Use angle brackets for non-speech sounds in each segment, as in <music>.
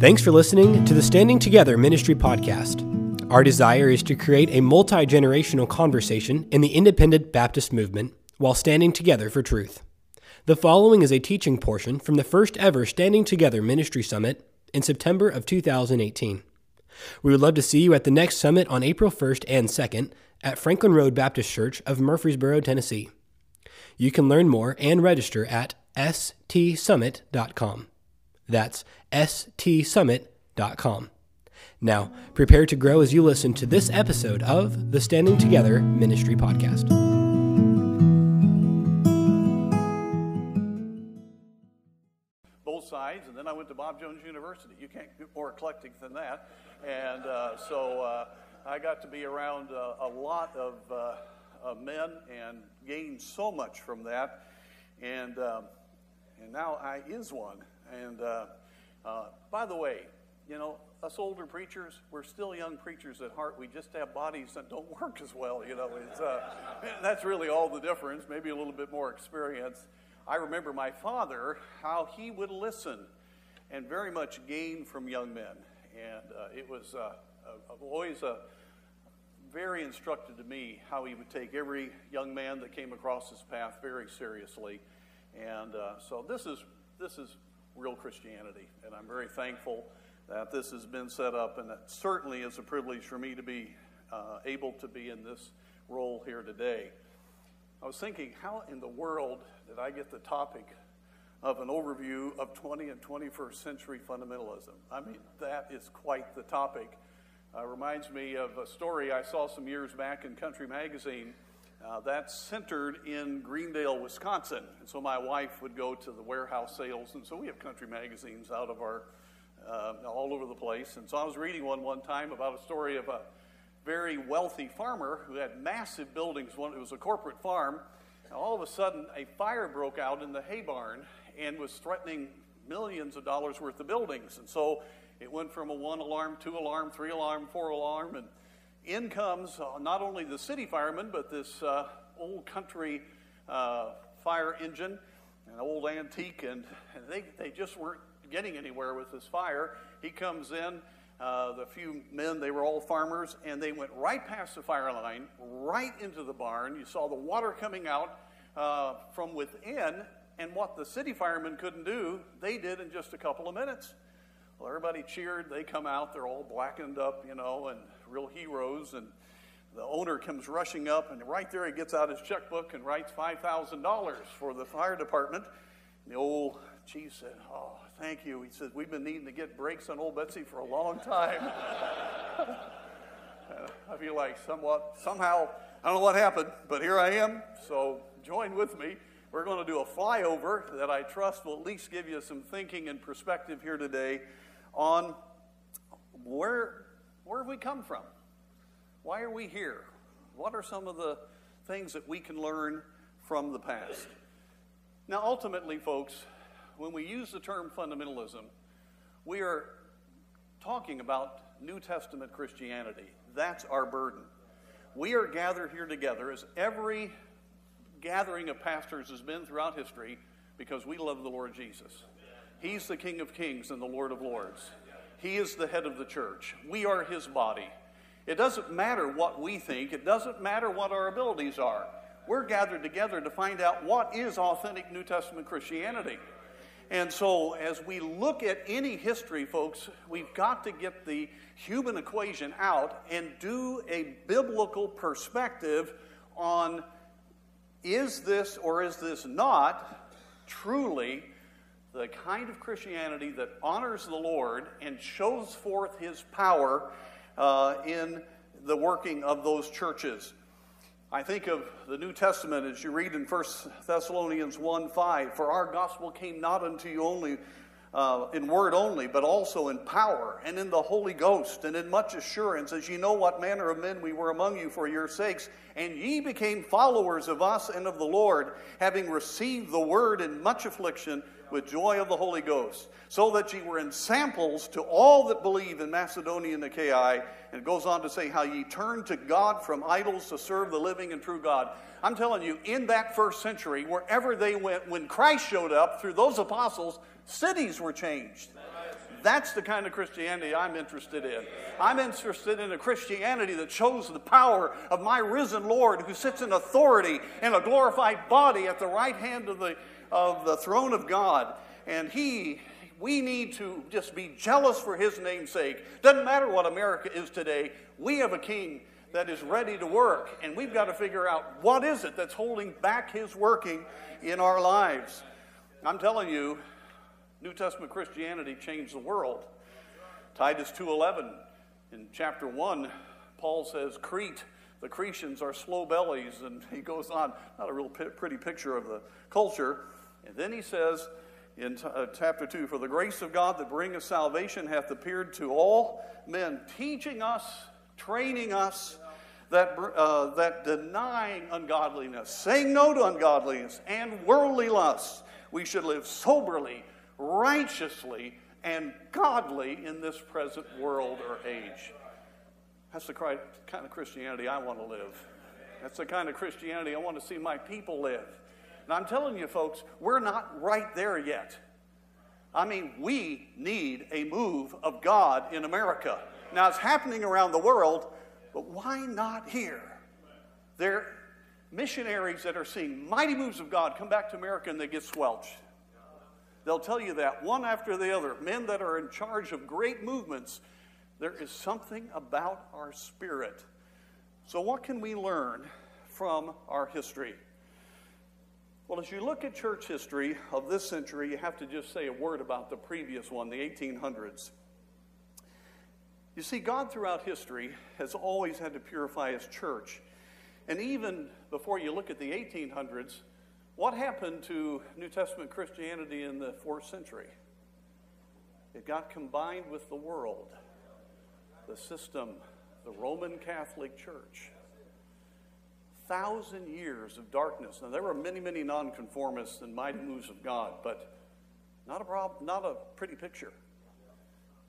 Thanks for listening to the Standing Together Ministry Podcast. Our desire is to create a multi generational conversation in the independent Baptist movement while standing together for truth. The following is a teaching portion from the first ever Standing Together Ministry Summit in September of 2018. We would love to see you at the next summit on April 1st and 2nd at Franklin Road Baptist Church of Murfreesboro, Tennessee. You can learn more and register at stsummit.com. That's stsummit.com. Now, prepare to grow as you listen to this episode of the Standing Together Ministry Podcast. both sides, and then I went to Bob Jones University. You can't get more eclectic than that. And uh, so uh, I got to be around uh, a lot of, uh, of men and gained so much from that. And, um, and now I is one. And uh, uh, by the way, you know, us older preachers, we're still young preachers at heart. We just have bodies that don't <laughs> work as well, you know. It's, <laughs> that's really all the difference, maybe a little bit more experience. I remember my father, how he would listen and very much gain from young men. And uh, it was uh, always very instructive to me how he would take every young man that came across his path very seriously. And uh, so this is, this is real Christianity. And I'm very thankful that this has been set up. And it certainly is a privilege for me to be uh, able to be in this role here today. I was thinking, how in the world did I get the topic of an overview of 20 and 21st century fundamentalism? I mean, that is quite the topic. Uh, reminds me of a story I saw some years back in Country Magazine. Uh, that's centered in Greendale, Wisconsin. And so my wife would go to the warehouse sales, and so we have country magazines out of our uh, all over the place. And so I was reading one one time about a story of a very wealthy farmer who had massive buildings. One, it was a corporate farm. And all of a sudden, a fire broke out in the hay barn and was threatening millions of dollars worth of buildings. And so it went from a one alarm, two alarm, three alarm, four alarm, and in comes uh, not only the city fireman, but this uh, old country uh, fire engine, an old antique, and, they, they just weren't getting anywhere with this fire. He comes in uh, the few men, they were all farmers, and they went right past the fire line, right into the barn. You saw the water coming out uh, from within, and what the city firemen couldn't do, they did in just a couple of minutes. Well, everybody cheered. They come out, they're all blackened up, you know, and real heroes. And the owner comes rushing up, and right there he gets out his checkbook and writes $5,000 for the fire department. And the old chief said, Oh, thank you. He said, We've been needing to get brakes on old Betsy for a long time. <laughs> I feel like somewhat, somehow, I don't know what happened, but here I am. So join with me. We're going to do a flyover that I trust will at least give you some thinking and perspective here today on where, where have we come from? Why are we here? What are some of the things that we can learn from the past? Now, ultimately, folks, when we use the term fundamentalism, we are talking about New Testament Christianity. That's our burden. We are gathered here together as every gathering of pastors has been throughout history because we love the Lord Jesus. He's the King of Kings and the Lord of Lords. He is the head of the church. We are his body. It doesn't matter what we think, it doesn't matter what our abilities are. We're gathered together to find out what is authentic New Testament Christianity. And so, as we look at any history, folks, we've got to get the human equation out and do a biblical perspective on is this or is this not truly the kind of Christianity that honors the Lord and shows forth his power uh, in the working of those churches? I think of the New Testament as you read in 1 Thessalonians 1 5, for our gospel came not unto you only uh, in word only, but also in power and in the Holy Ghost and in much assurance, as ye know what manner of men we were among you for your sakes. And ye became followers of us and of the Lord, having received the word in much affliction with joy of the Holy Ghost, so that ye were ensamples to all that believe in Macedonia and Achaia. And it goes on to say how ye turned to God from idols to serve the living and true God. I'm telling you, in that first century, wherever they went, when Christ showed up through those apostles, cities were changed. That's the kind of Christianity I'm interested in. I'm interested in a Christianity that shows the power of my risen Lord who sits in authority in a glorified body at the right hand of the, of the throne of God. And He, we need to just be jealous for His name's sake. Doesn't matter what America is today, we have a King that is ready to work. And we've got to figure out what is it that's holding back His working in our lives. I'm telling you, New Testament Christianity changed the world. Titus 2:11 in chapter 1, Paul says Crete, the Cretians are slow bellies and he goes on, not a real p- pretty picture of the culture. And then he says in t- uh, chapter 2, for the grace of God that bringeth salvation hath appeared to all men, teaching us, training us that, uh, that denying ungodliness, saying no to ungodliness and worldly lusts, we should live soberly, righteously, and godly in this present world or age. That's the kind of Christianity I want to live. That's the kind of Christianity I want to see my people live. And I'm telling you, folks, we're not right there yet. I mean, we need a move of God in America. Now, it's happening around the world, but why not here? There are missionaries that are seeing mighty moves of God come back to America and they get squelched. They'll tell you that one after the other. Men that are in charge of great movements, there is something about our spirit. So, what can we learn from our history? Well, as you look at church history of this century, you have to just say a word about the previous one, the 1800s. You see, God throughout history has always had to purify his church. And even before you look at the 1800s, what happened to New Testament Christianity in the fourth century? It got combined with the world, the system, the Roman Catholic Church. Thousand years of darkness. Now, there were many, many nonconformists and mighty moves of God, but not a, prob- not a pretty picture.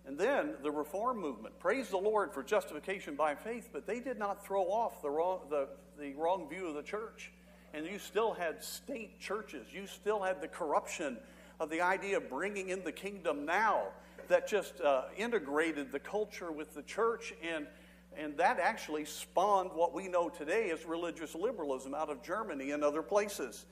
And then the reform movement. Praise the Lord for justification by faith, but they did not throw off the wrong, the, the wrong view of the church and you still had state churches. You still had the corruption of the idea of bringing in the kingdom now that just uh, integrated the culture with the church and and that actually spawned what we know today as religious liberalism out of Germany and other places.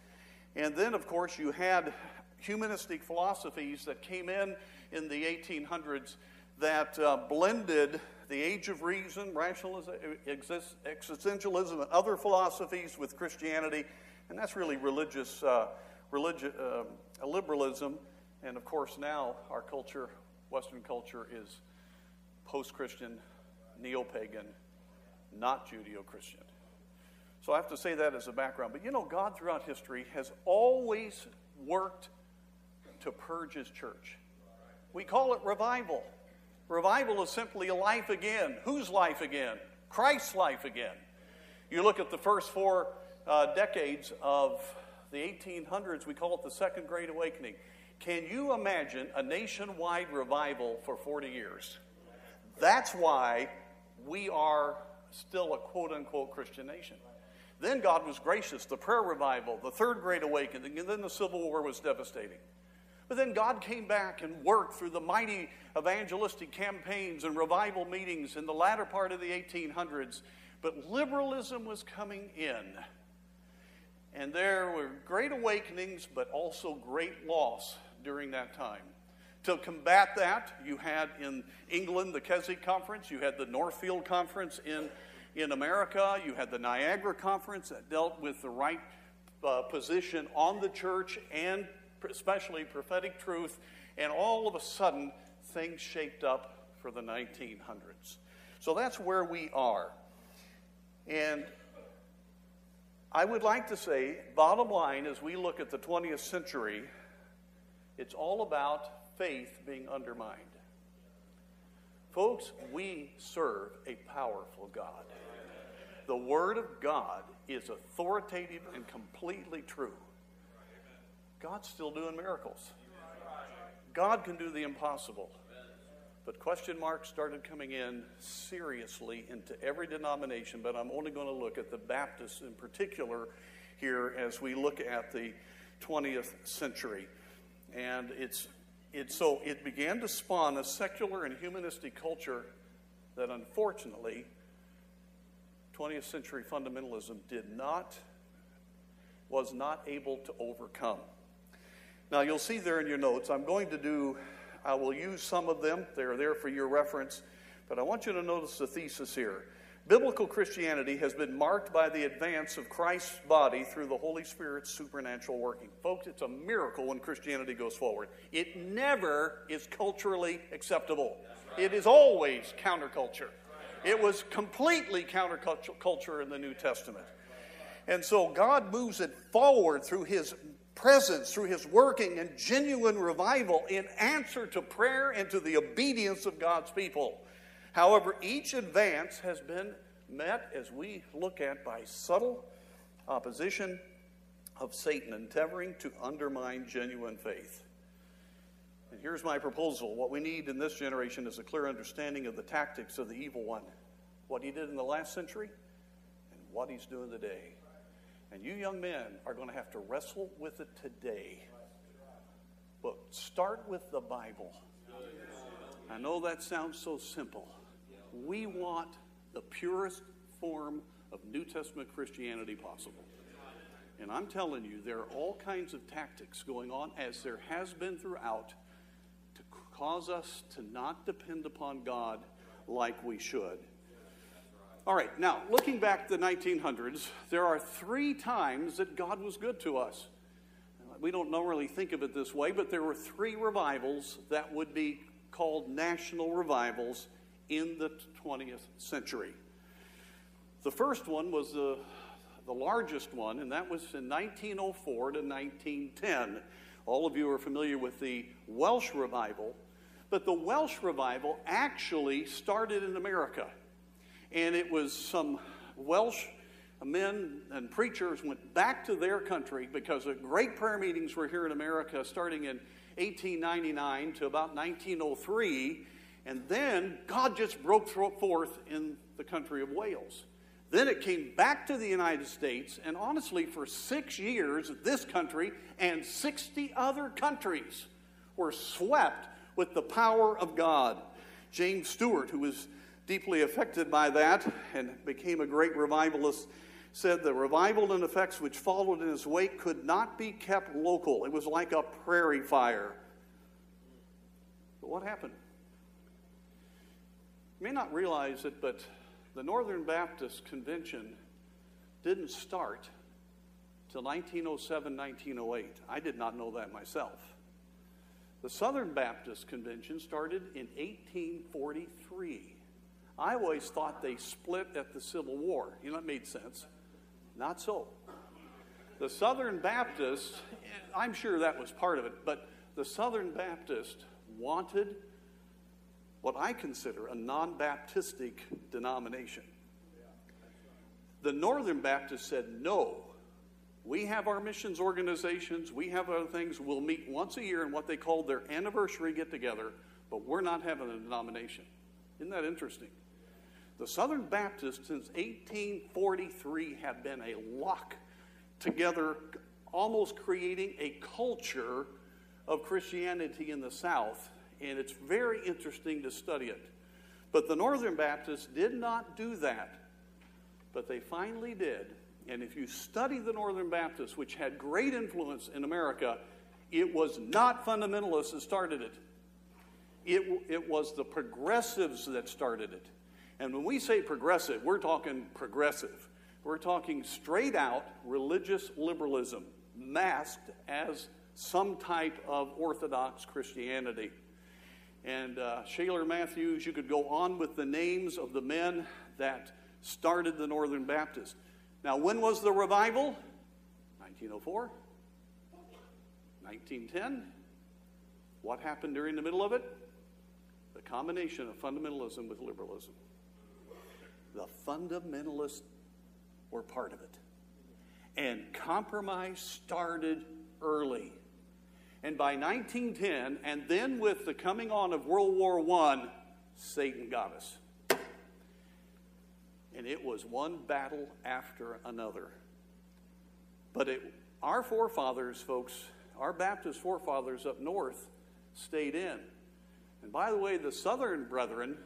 And then, of course, you had humanistic philosophies that came in in the 1800s that uh, blended the age of reason, rationalism, existentialism, and other philosophies with Christianity, and that's really religious, uh, religi- uh, liberalism. And of course, now our culture, Western culture, is post Christian, neo pagan, not Judeo Christian. So I have to say that as a background. But you know, God throughout history has always worked to purge his church. We call it revival. Revival is simply a life again. Whose life again? Christ's life again. You look at the first four uh, decades of the 1800s, we call it the Second Great Awakening. Can you imagine a nationwide revival for 40 years? That's why we are still a quote unquote Christian nation. Then God was gracious, the prayer revival, the Third Great Awakening, and then the Civil War was devastating. But then God came back and worked through the mighty evangelistic campaigns and revival meetings in the latter part of the 1800s. But liberalism was coming in. And there were great awakenings, but also great loss during that time. To combat that, you had in England the Keswick Conference, you had the Northfield Conference in, in America, you had the Niagara Conference that dealt with the right uh, position on the church and especially prophetic truth, and all of a sudden, things shaped up for the 1900s. So that's where we are. And I would like to say, bottom line, as we look at the 20th century, it's all about faith being undermined. Folks, we serve a powerful God. The Word of God is authoritative and completely true. God's still doing miracles. God can do the impossible. But question marks started coming in seriously into every denomination, but I'm only going to look at the Baptists in particular here as we look at the 20th century. And it's it, so it began to spawn a secular and humanistic culture that unfortunately 20th century fundamentalism did not was not able to overcome. Now you'll see there in your notes, I'm going to do, I will use some of them. They're there for your reference, but I want you to notice the thesis here. Biblical Christianity has been marked by the advance of Christ's body through the Holy Spirit's supernatural working. Folks, it's a miracle when Christianity goes forward. It never is culturally acceptable, it is always counterculture. It was completely counterculture in the New Testament. And so God moves it forward through His presence, through His working and genuine revival in answer to prayer and to the obedience of God's people. However, each advance has been met, as we look at, by subtle opposition of Satan endeavoring to undermine genuine faith. And here's my proposal. What we need in this generation is a clear understanding of the tactics of the evil one, what he did in the last century, and what he's doing today. And you young men are going to have to wrestle with it today. But start with the Bible. I know that sounds so simple. We want the purest form of New Testament Christianity possible. And I'm telling you, there are all kinds of tactics going on, as there has been throughout, to cause us to not depend upon God like we should. All right, now, looking back to the 1900s, there are three times that God was good to us. We don't normally think of it this way, but there were three revivals that would be called national revivals in the 20th century. The first one was the, the largest one, and that was in 1904 to 1910. All of you are familiar with the Welsh revival, but the Welsh revival actually started in America. And it was some Welsh men and preachers went back to their country because the great prayer meetings were here in America starting in 1899 to about 1903 and then God just broke forth in the country of Wales. Then it came back to the United States, and honestly, for six years, this country and 60 other countries were swept with the power of God. James Stewart, who was deeply affected by that and became a great revivalist, said the revival and effects which followed in his wake could not be kept local. It was like a prairie fire. But what happened? You may not realize it, but the Northern Baptist Convention didn't start till 1907, 1908. I did not know that myself. The Southern Baptist Convention started in 1843. I always thought they split at the Civil War. You know, that made sense. Not so. The Southern Baptists, I'm sure that was part of it, but the Southern Baptist wanted what I consider a non Baptistic denomination. The Northern Baptists said, no, we have our missions organizations, we have other things. We'll meet once a year in what they called their anniversary get together, but we're not having a denomination. Isn't that interesting? The Southern Baptists, since 1843, have been a lock together, almost creating a culture of Christianity in the South and it's very interesting to study it. But the Northern Baptists did not do that, but they finally did. And if you study the Northern Baptists, which had great influence in America, it was not fundamentalists that started it. It, it was the progressives that started it. And when we say progressive, we're talking progressive. We're talking straight out religious liberalism, masked as some type of Orthodox Christianity and uh, Shailer Mathews. You could go on with the names of the men that started the Northern Baptist. Now, when was the revival? 1904? 1910? What happened during the middle of it? The combination of fundamentalism with liberalism. The fundamentalists were part of it. And compromise started early. And by 1910, and then with the coming on of World War I, Satan got us. And it was one battle after another. But it, our forefathers, folks, our Baptist forefathers up north, stayed in. And by the way, the Southern brethren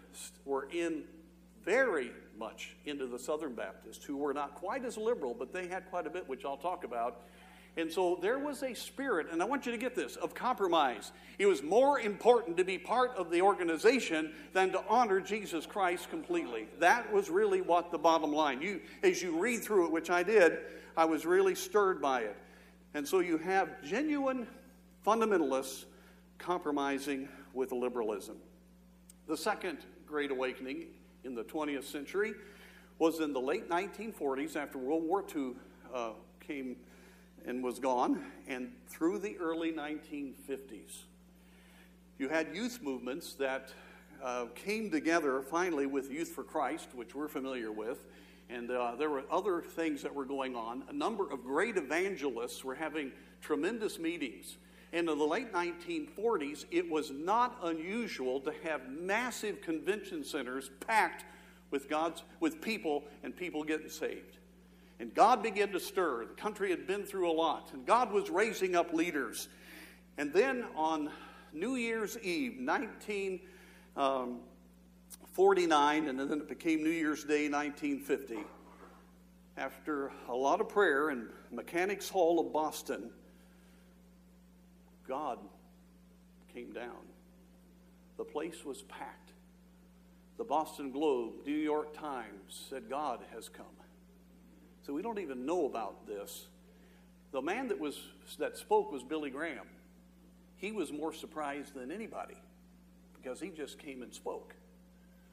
were in very much into the Southern Baptists, who were not quite as liberal, but they had quite a bit, which I'll talk about. And so there was a spirit, and I want you to get this, of compromise. It was more important to be part of the organization than to honor Jesus Christ completely. That was really what the bottom line. You, as you read through it, which I did, I was really stirred by it. And so you have genuine fundamentalists compromising with liberalism. The second Great Awakening in the 20th century was in the late 1940s after World War II uh, came and was gone, and through the early 1950s. You had youth movements that uh, came together finally with Youth for Christ, which we're familiar with, and uh, there were other things that were going on. A number of great evangelists were having tremendous meetings. And in the late 1940s, it was not unusual to have massive convention centers packed with God's with people and people getting saved. And God began to stir. The country had been through a lot, and God was raising up leaders. And then on New Year's Eve, 1949, um, and then it became New Year's Day, 1950, after a lot of prayer in Mechanics Hall of Boston, God came down. The place was packed. The Boston Globe, New York Times said, God has come. So we don't even know about this. The man that, was, that spoke was Billy Graham. He was more surprised than anybody because he just came and spoke.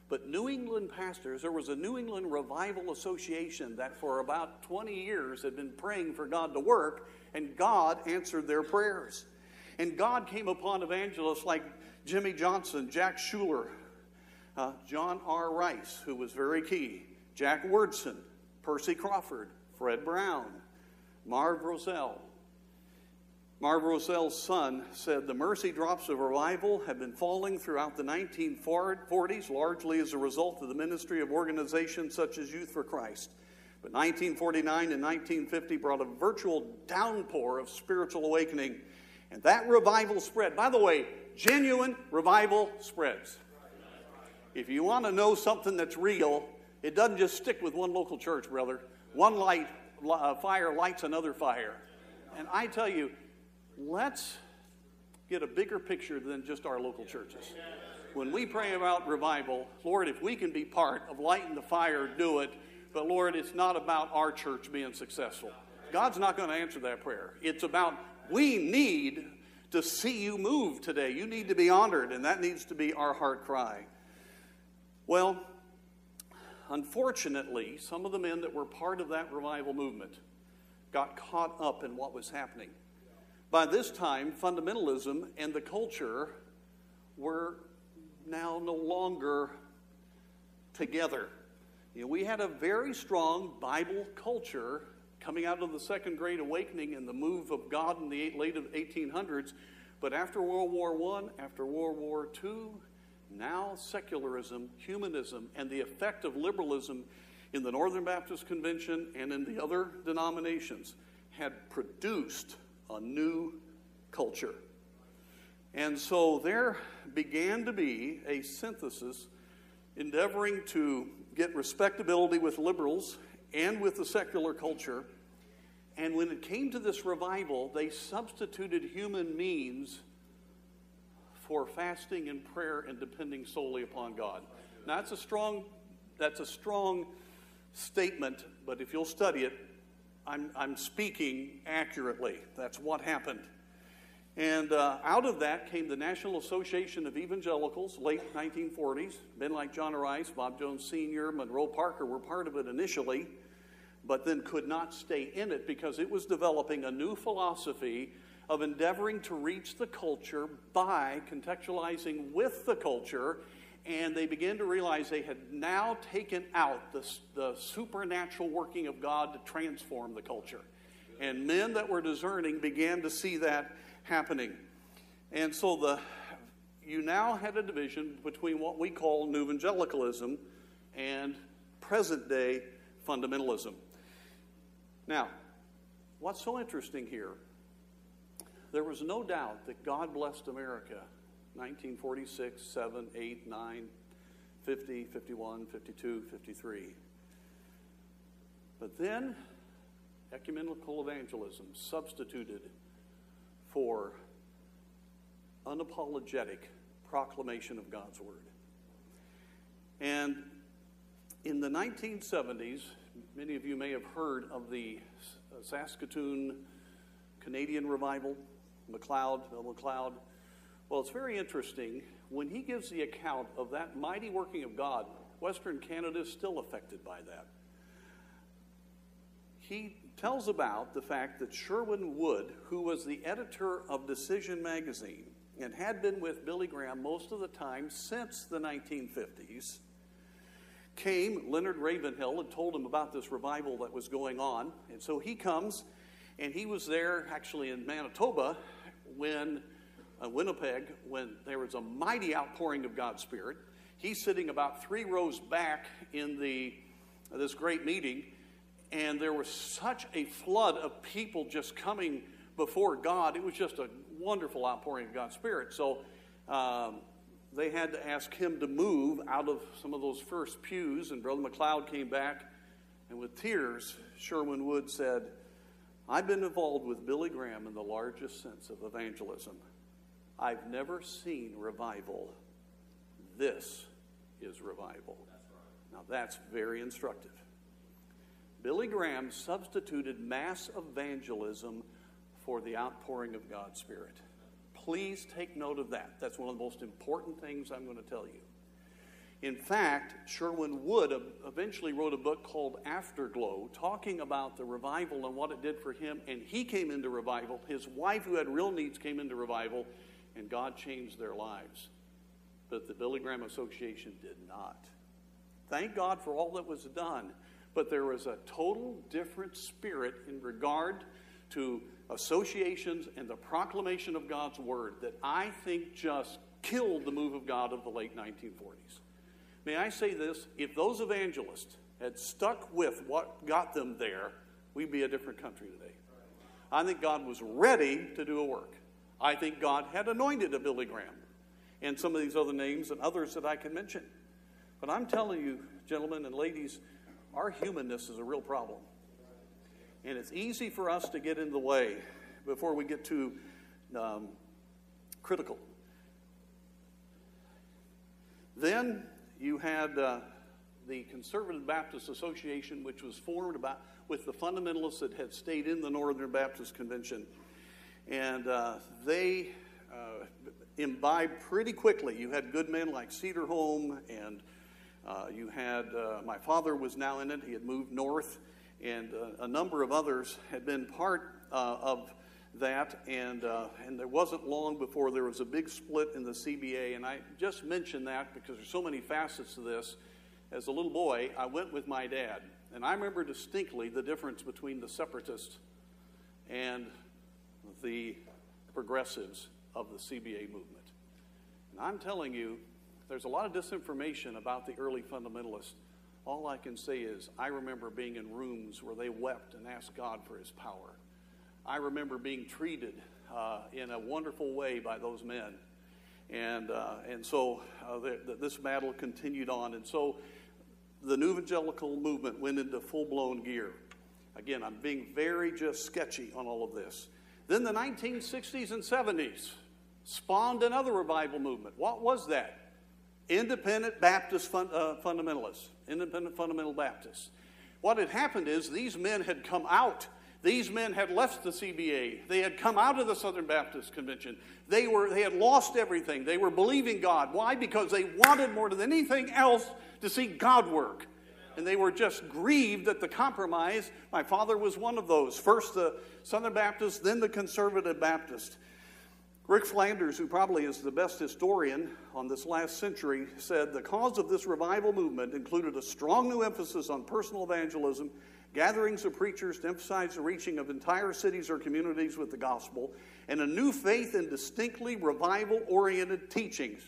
But New England pastors, there was a New England Revival Association that for about 20 years had been praying for God to work, and God answered their prayers. And God came upon evangelists like Jimmy Johnson, Jack Shuler, uh, John R. Rice, who was very key, Jack Wyrtzen, Percy Crawford, Fred Brown, Merv Rosell. Merv Rosell's son said the mercy drops of revival have been falling throughout the 1940s, largely as a result of the ministry of organizations such as Youth for Christ. But 1949 and 1950 brought a virtual downpour of spiritual awakening and that revival spread. By the way, genuine revival spreads. If you want to know something that's real, it doesn't just stick with one local church, brother. One light uh, fire lights another fire. And I tell you, let's get a bigger picture than just our local churches. When we pray about revival, Lord, if we can be part of lighting the fire, do it. But Lord, it's not about our church being successful. God's not going to answer that prayer. It's about we need to see you move today. You need to be honored, and that needs to be our heart cry. Well, unfortunately, some of the men that were part of that revival movement got caught up in what was happening. By this time, fundamentalism and the culture were now no longer together. You know, we had a very strong Bible culture coming out of the Second Great Awakening and the move of God in the late 1800s. But after World War I, after World War II, now secularism, humanism, and the effect of liberalism in the Northern Baptist Convention and in the other denominations had produced a new culture. And so there began to be a synthesis endeavoring to get respectability with liberals and with the secular culture. And when it came to this revival, they substituted human means for fasting and prayer and depending solely upon God. Now that's a strong that's a strong statement, but if you'll study it, I'm, I'm speaking accurately. That's what happened. And uh, out of that came the National Association of Evangelicals, late 1940s. Men like John Rice, Bob Jones Sr., Monroe Parker were part of it initially but then could not stay in it because it was developing a new philosophy of endeavoring to reach the culture by contextualizing with the culture. And they began to realize they had now taken out the, the supernatural working of God to transform the culture. And men that were discerning began to see that happening. And so the, you now had a division between what we call New Evangelicalism and present day fundamentalism. Now, what's so interesting here, there was no doubt that God blessed America 1946, 7, 8, 9, 50, 51, 52, 53. But then ecumenical evangelism substituted for unapologetic proclamation of God's Word. And in the 1970s, many of you may have heard of the Saskatoon Canadian revival, McLeod, Bill McLeod. Well, it's very interesting. When he gives the account of that mighty working of God, Western Canada is still affected by that. He tells about the fact that Sherwood Wirt, who was the editor of Decision magazine and had been with Billy Graham most of the time since the 1950s, came, Leonard Ravenhill had told him about this revival that was going on. And so he comes, and he was there actually in Manitoba when, uh, Winnipeg, when there was a mighty outpouring of God's Spirit. He's sitting about three rows back in the, uh, this great meeting, and there was such a flood of people just coming before God. It was just a wonderful outpouring of God's Spirit. So, um, they had to ask him to move out of some of those first pews, and Brother McLeod came back, and with tears, Sherwood Wirt said, I've been involved with Billy Graham in the largest sense of evangelism. I've never seen revival. This is revival. Now, that's very instructive. Billy Graham substituted mass evangelism for the outpouring of God's Spirit. Please take note of that. That's one of the most important things I'm going to tell you. In fact, Sherwood Wirt eventually wrote a book called Afterglow, talking about the revival and what it did for him. And he came into revival. His wife, who had real needs, came into revival, and God changed their lives. But the Billy Graham Association did not. Thank God for all that was done. But there was a total different spirit in regard to associations and the proclamation of God's word that I think just killed the move of God of the late 1940s. May I say this? If those evangelists had stuck with what got them there, we'd be a different country today. I think God was ready to do a work. I think God had anointed a Billy Graham and some of these other names and others that I can mention. But I'm telling you, gentlemen and ladies, our humanness is a real problem. And it's easy for us to get in the way before we get too um, critical. Then you had uh, the Conservative Baptist Association, which was formed about with the fundamentalists that had stayed in the Northern Baptist Convention, and uh, they uh, imbibed pretty quickly. You had good men like Cedarholm, and uh, you had uh, my father was now in it. He had moved north and uh, a number of others had been part of that, and, uh, and there wasn't long before there was a big split in the CBA. And I just mention that because there's so many facets to this. As a little boy, I went with my dad, and I remember distinctly the difference between the separatists and the progressives of the CBA movement. And I'm telling you, there's a lot of disinformation about the early fundamentalists all I can say is, I remember being in rooms where they wept and asked God for his power. I remember being treated uh, in a wonderful way by those men. And, uh, and so uh, the, the, this battle continued on. And so the New Evangelical movement went into full blown gear. Again, I'm being very just sketchy on all of this. Then the 1960s and 70s spawned another revival movement. What was that? Independent Baptist fun, uh, fundamentalists independent fundamental Baptists. What had happened is these men had come out. These men had left the CBA. They had come out of the Southern Baptist Convention. They, were, they had lost everything. They were believing God. Why? Because they wanted more than anything else to see God work. And they were just grieved at the compromise. My father was one of those. First the Southern Baptist, then the Conservative Baptist. Rick Flanders, who probably is the best historian on this last century, said the cause of this revival movement included a strong new emphasis on personal evangelism, gatherings of preachers to emphasize the reaching of entire cities or communities with the gospel, and a new faith in distinctly revival oriented teachings.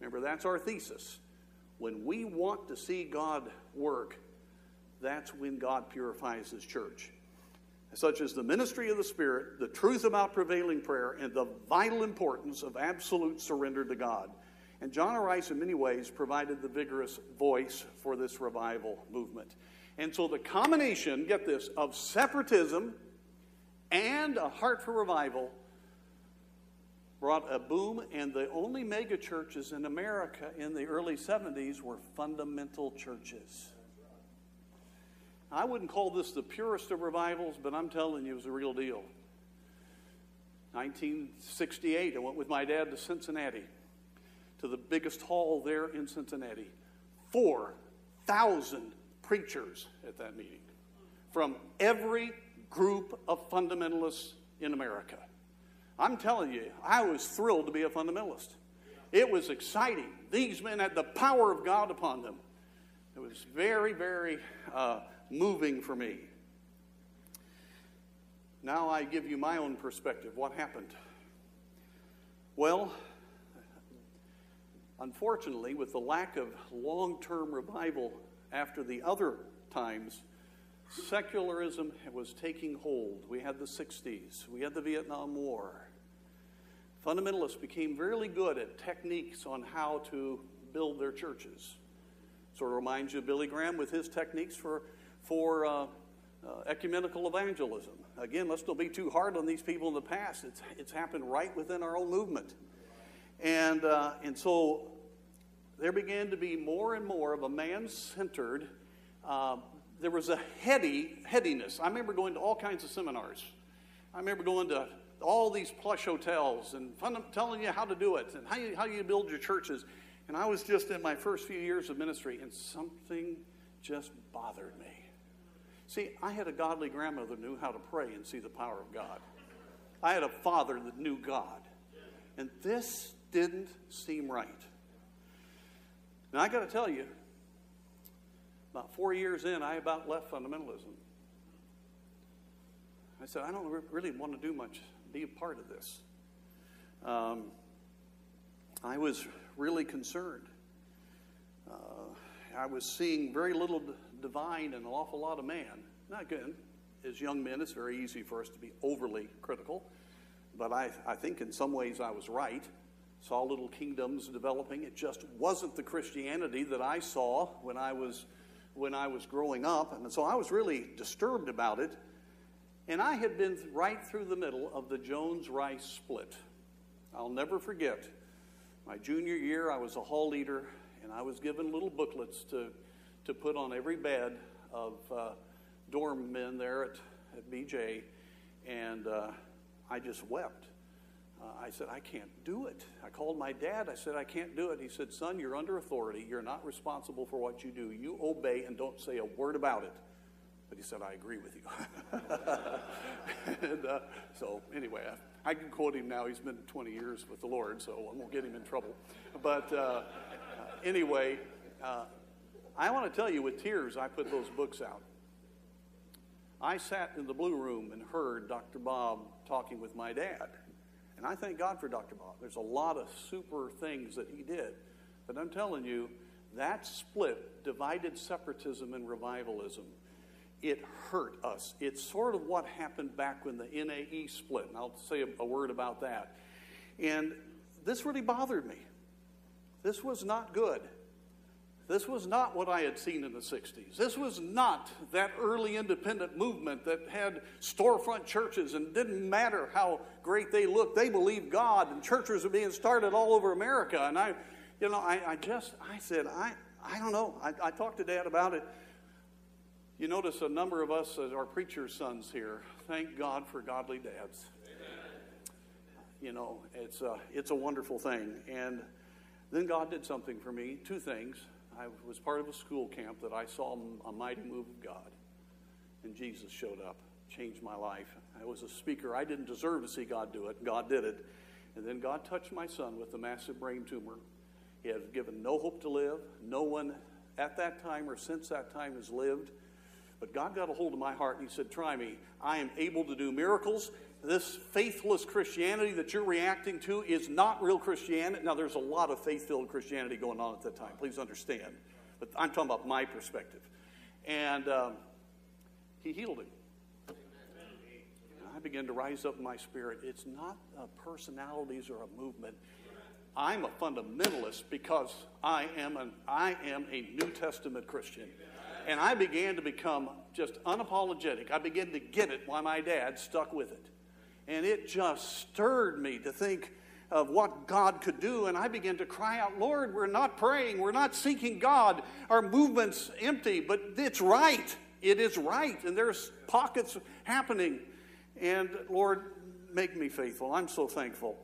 Remember, that's our thesis. When we want to see God work, that's when God purifies His church. such as the ministry of the Spirit, the truth about prevailing prayer, and the vital importance of absolute surrender to God. And John Rice, in many ways, provided the vigorous voice for this revival movement. And so the combination, get this, of separatism and a heart for revival brought a boom, and the only mega churches in America in the early 70s were fundamental churches. I wouldn't call this the purest of revivals, but I'm telling you, it was a real deal. 1968, I went with my dad to Cincinnati, to the biggest hall there in Cincinnati. 4,000 preachers at that meeting from every group of fundamentalists in America. I'm telling you, I was thrilled to be a fundamentalist. It was exciting. These men had the power of God upon them. It was very, very uh, moving for me. Now I give you my own perspective. What happened? Well, unfortunately, with the lack of long term revival after the other times, secularism was taking hold. We had the 60s, we had the Vietnam War. Fundamentalists became really good at techniques on how to build their churches. Sort of reminds you of Billy Graham with his techniques for, for uh, uh, ecumenical evangelism. Again, let's don't be too hard on these people in the past. It's, it's happened right within our own movement. And, uh, and so there began to be more and more of a man centered uh, there was a heady headiness. I remember going to all kinds of seminars. I remember going to all these plush hotels and telling you how to do it and how you, how you build your churches. And I was just in my first few years of ministry, and something just bothered me. See, I had a godly grandmother who knew how to pray and see the power of God. I had a father that knew God. And this didn't seem right. Now, I got to tell you, about four years in, I about left fundamentalism. I said, I don't really want to do much, be a part of this. Um, I was really concerned. Uh, I was seeing very little divine and an awful lot of man. Not good. as young men, it's very easy for us to be overly critical, but I, I think in some ways I was right. Saw little kingdoms developing. It just wasn't the Christianity that I saw when I was when I was growing up, and so I was really disturbed about it. And I had been right through the middle of the Jones Rice split. I'll never forget. My junior year, I was a hall leader, and I was given little booklets to, to put on every bed of uh, dorm men there at, at BJ, and uh, I just wept. Uh, I said, I can't do it. I called my dad. I said, I can't do it. He said, Son, you're under authority. You're not responsible for what you do. You obey and don't say a word about it. But he said, I agree with you. <laughs> and uh, so, anyway, I, I, can quote him now. He's been 20 years with the Lord, so I won't get him in trouble. But uh, anyway, uh, I want to tell you with tears, I put those books out. I sat in the blue room and heard Dr. Bob talking with my dad. And I thank God for Dr. Bob. There's a lot of super things that he did. But I'm telling you, that split divided separatism and revivalism. It hurt us. It's sort of what happened back when the NAE split. And I'll say a, a word about that. And this really bothered me. This was not good. This was not what I had seen in the 60s. This was not that early independent movement that had storefront churches and didn't matter how great they looked. They believed God and churches were being started all over America. And I, you know, I, I just, I said, I, I don't know. I, I talked to Dad about it. You notice a number of us our preacher's sons here. Thank God for godly dads. Amen. You know, it's a, it's a wonderful thing. And then God did something for me, two things. I was part of a school camp that I saw a mighty move of God. And Jesus showed up, changed my life. I was a speaker. I didn't deserve to see God do it. God did it. And then God touched my son with a massive brain tumor. He had given no hope to live. No one at that time or since that time has lived. But God got a hold of my heart and He said, Try me. I am able to do miracles this faithless Christianity that you're reacting to is not real Christianity. Now, there's a lot of faith filled Christianity going on at that time. Please understand. But I'm talking about my perspective. And um, he healed him. I began to rise up in my spirit. It's not personalities or a movement. I'm a fundamentalist because I am, an, I am a New Testament Christian. And I began to become just unapologetic. I began to get it why my dad stuck with it. And it just stirred me to think of what God could do. And I began to cry out, Lord, we're not praying, we're not seeking God. Our movement's empty, but it's right. It is right. And there's pockets happening. And Lord, make me faithful. I'm so thankful.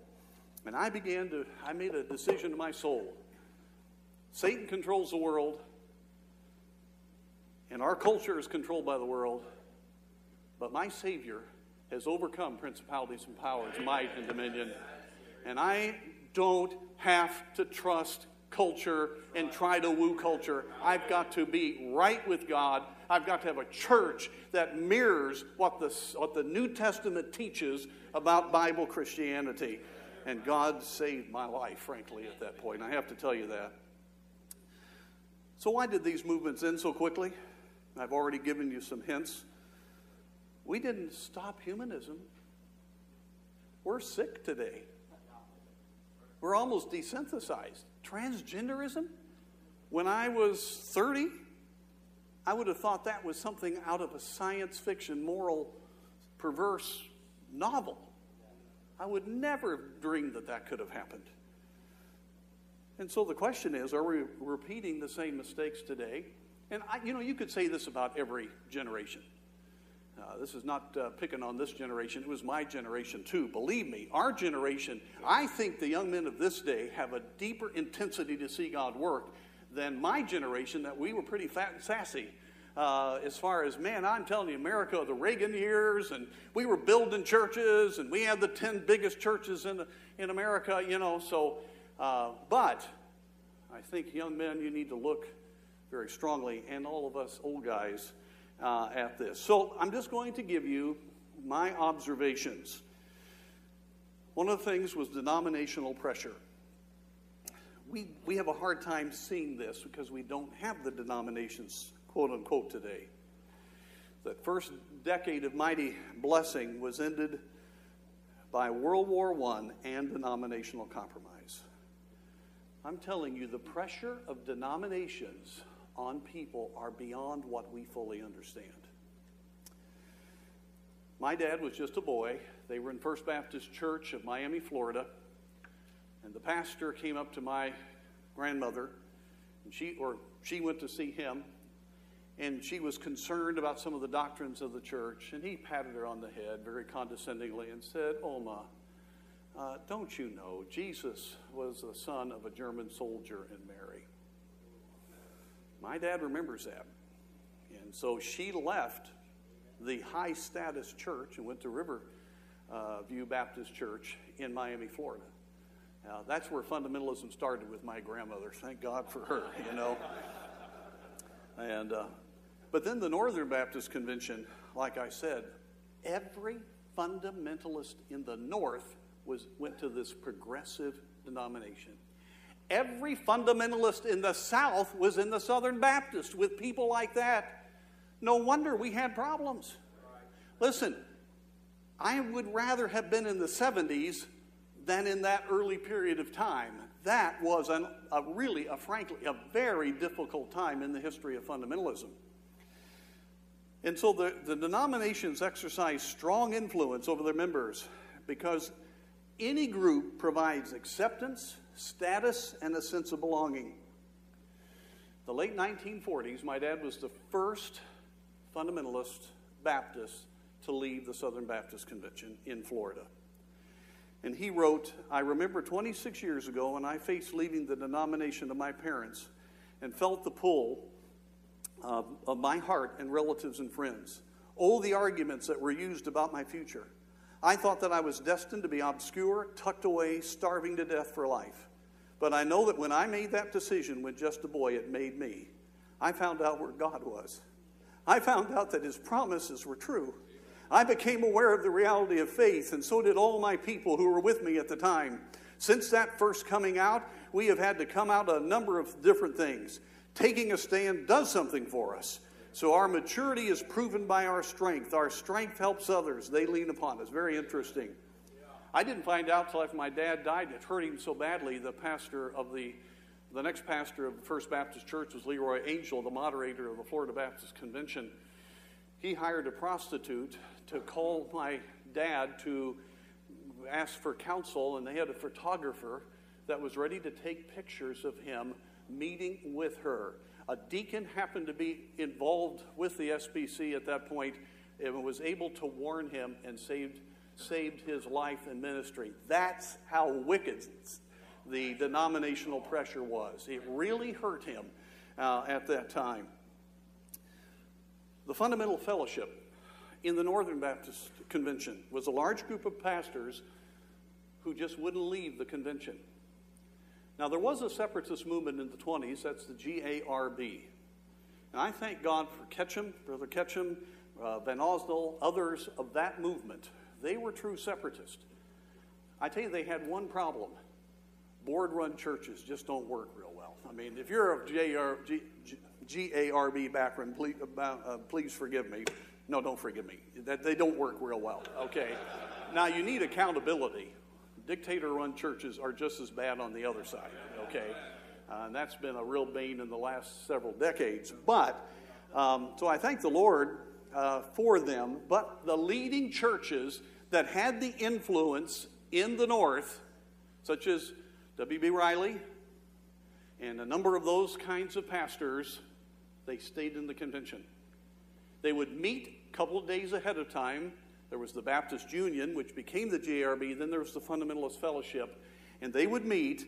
And I began to, I made a decision in my soul. Satan controls the world, and our culture is controlled by the world, but my Savior has overcome principalities and powers, might and dominion. And I don't have to trust culture and try to woo culture. I've got to be right with God. I've got to have a church that mirrors what the, what the New Testament teaches about Bible Christianity. And God saved my life, frankly, at that point. I have to tell you that. So, why did these movements end so quickly? I've already given you some hints. We didn't stop humanism. We're sick today. We're almost desynthesized. Transgenderism? When I was 30, I would have thought that was something out of a science fiction, moral, perverse novel. I would never have dreamed that that could have happened. And so the question is are we repeating the same mistakes today? And I, you know, you could say this about every generation. Uh, this is not uh, picking on this generation. It was my generation too. Believe me, our generation, I think the young men of this day have a deeper intensity to see God work than my generation that we were pretty fat and sassy uh, as far as, man, I'm telling you, America, the Reagan years, and we were building churches, and we had the 10 biggest churches in, in America, you know. So, uh, but I think, young men, you need to look very strongly, and all of us old guys, uh, at this. So, I'm just going to give you my observations. One of the things was denominational pressure. We, we have a hard time seeing this because we don't have the denominations quote unquote, today. That first decade of mighty blessing was ended by World War I and denominational compromise. I'm telling you, the pressure of denominations on people are beyond what we fully understand. My dad was just a boy. They were in First Baptist Church of Miami, Florida. And the pastor came up to my grandmother, and she, or she went to see him, and she was concerned about some of the doctrines of the church. And he patted her on the head very condescendingly and said, Oma, uh, don't you know Jesus was the son of a German soldier and Mary? My dad remembers that. And so she left the high status church and went to River uh, View Baptist Church in Miami, Florida. Now, that's where fundamentalism started with my grandmother. Thank God for her, you know. And uh, but then the Northern Baptist Convention, like I said, every fundamentalist in the North was, went to this progressive denomination. Every fundamentalist in the South was in the Southern Baptist with people like that. No wonder we had problems. Listen, I would rather have been in the 70s than in that early period of time. That was an, a really, a, frankly, a very difficult time in the history of fundamentalism. And so the, the denominations exercise strong influence over their members because any group provides acceptance, status, and a sense of belonging. The late 1940s, my dad was the first fundamentalist Baptist to leave the Southern Baptist Convention in Florida. And he wrote, I remember 26 years ago when I faced leaving the denomination of my parents and felt the pull uh, of my heart and relatives and friends. Oh, the arguments that were used about my future. I thought that I was destined to be obscure, tucked away, starving to death for life. But I know that when I made that decision when just a boy, it made me. I found out where God was. I found out that His promises were true. I became aware of the reality of faith, and so did all my people who were with me at the time. Since that first coming out, we have had to come out a number of different things. Taking a stand does something for us. So our maturity is proven by our strength. Our strength helps others. They lean upon us. Very interesting. I didn't find out till after my dad died. It hurt him so badly. The pastor of the the next pastor of First Baptist Church was Leroy Angel, the moderator of the Florida Baptist Convention. He hired a prostitute to call my dad to ask for counsel, and they had a photographer that was ready to take pictures of him meeting with her. A deacon happened to be involved with the SBC at that point and was able to warn him and saved, saved his life and ministry. That's how wicked the denominational pressure was. It really hurt him uh, at that time. The Fundamental Fellowship in the Northern Baptist Convention was a large group of pastors who just wouldn't leave the convention. Now, there was a separatist movement in the 20s, that's the GARB. And I thank God for Ketcham, Brother Ketcham, uh, Van Osdel, others of that movement. They were true separatists. I tell you, they had one problem board run churches just don't work real well. I mean, if you're of GARB background, please, uh, please forgive me. No, don't forgive me. That they don't work real well. Okay. now you need accountability. Dictator run churches are just as bad on the other side. Okay. Uh, and that's been a real bane in the last several decades. But, um, so I thank the Lord uh, for them. But the leading churches that had the influence in the North, such as W.B. Riley and a number of those kinds of pastors, they stayed in the convention. They would meet a couple of days ahead of time. There was the Baptist Union, which became the GARB, then there was the Fundamentalist Fellowship, and they would meet,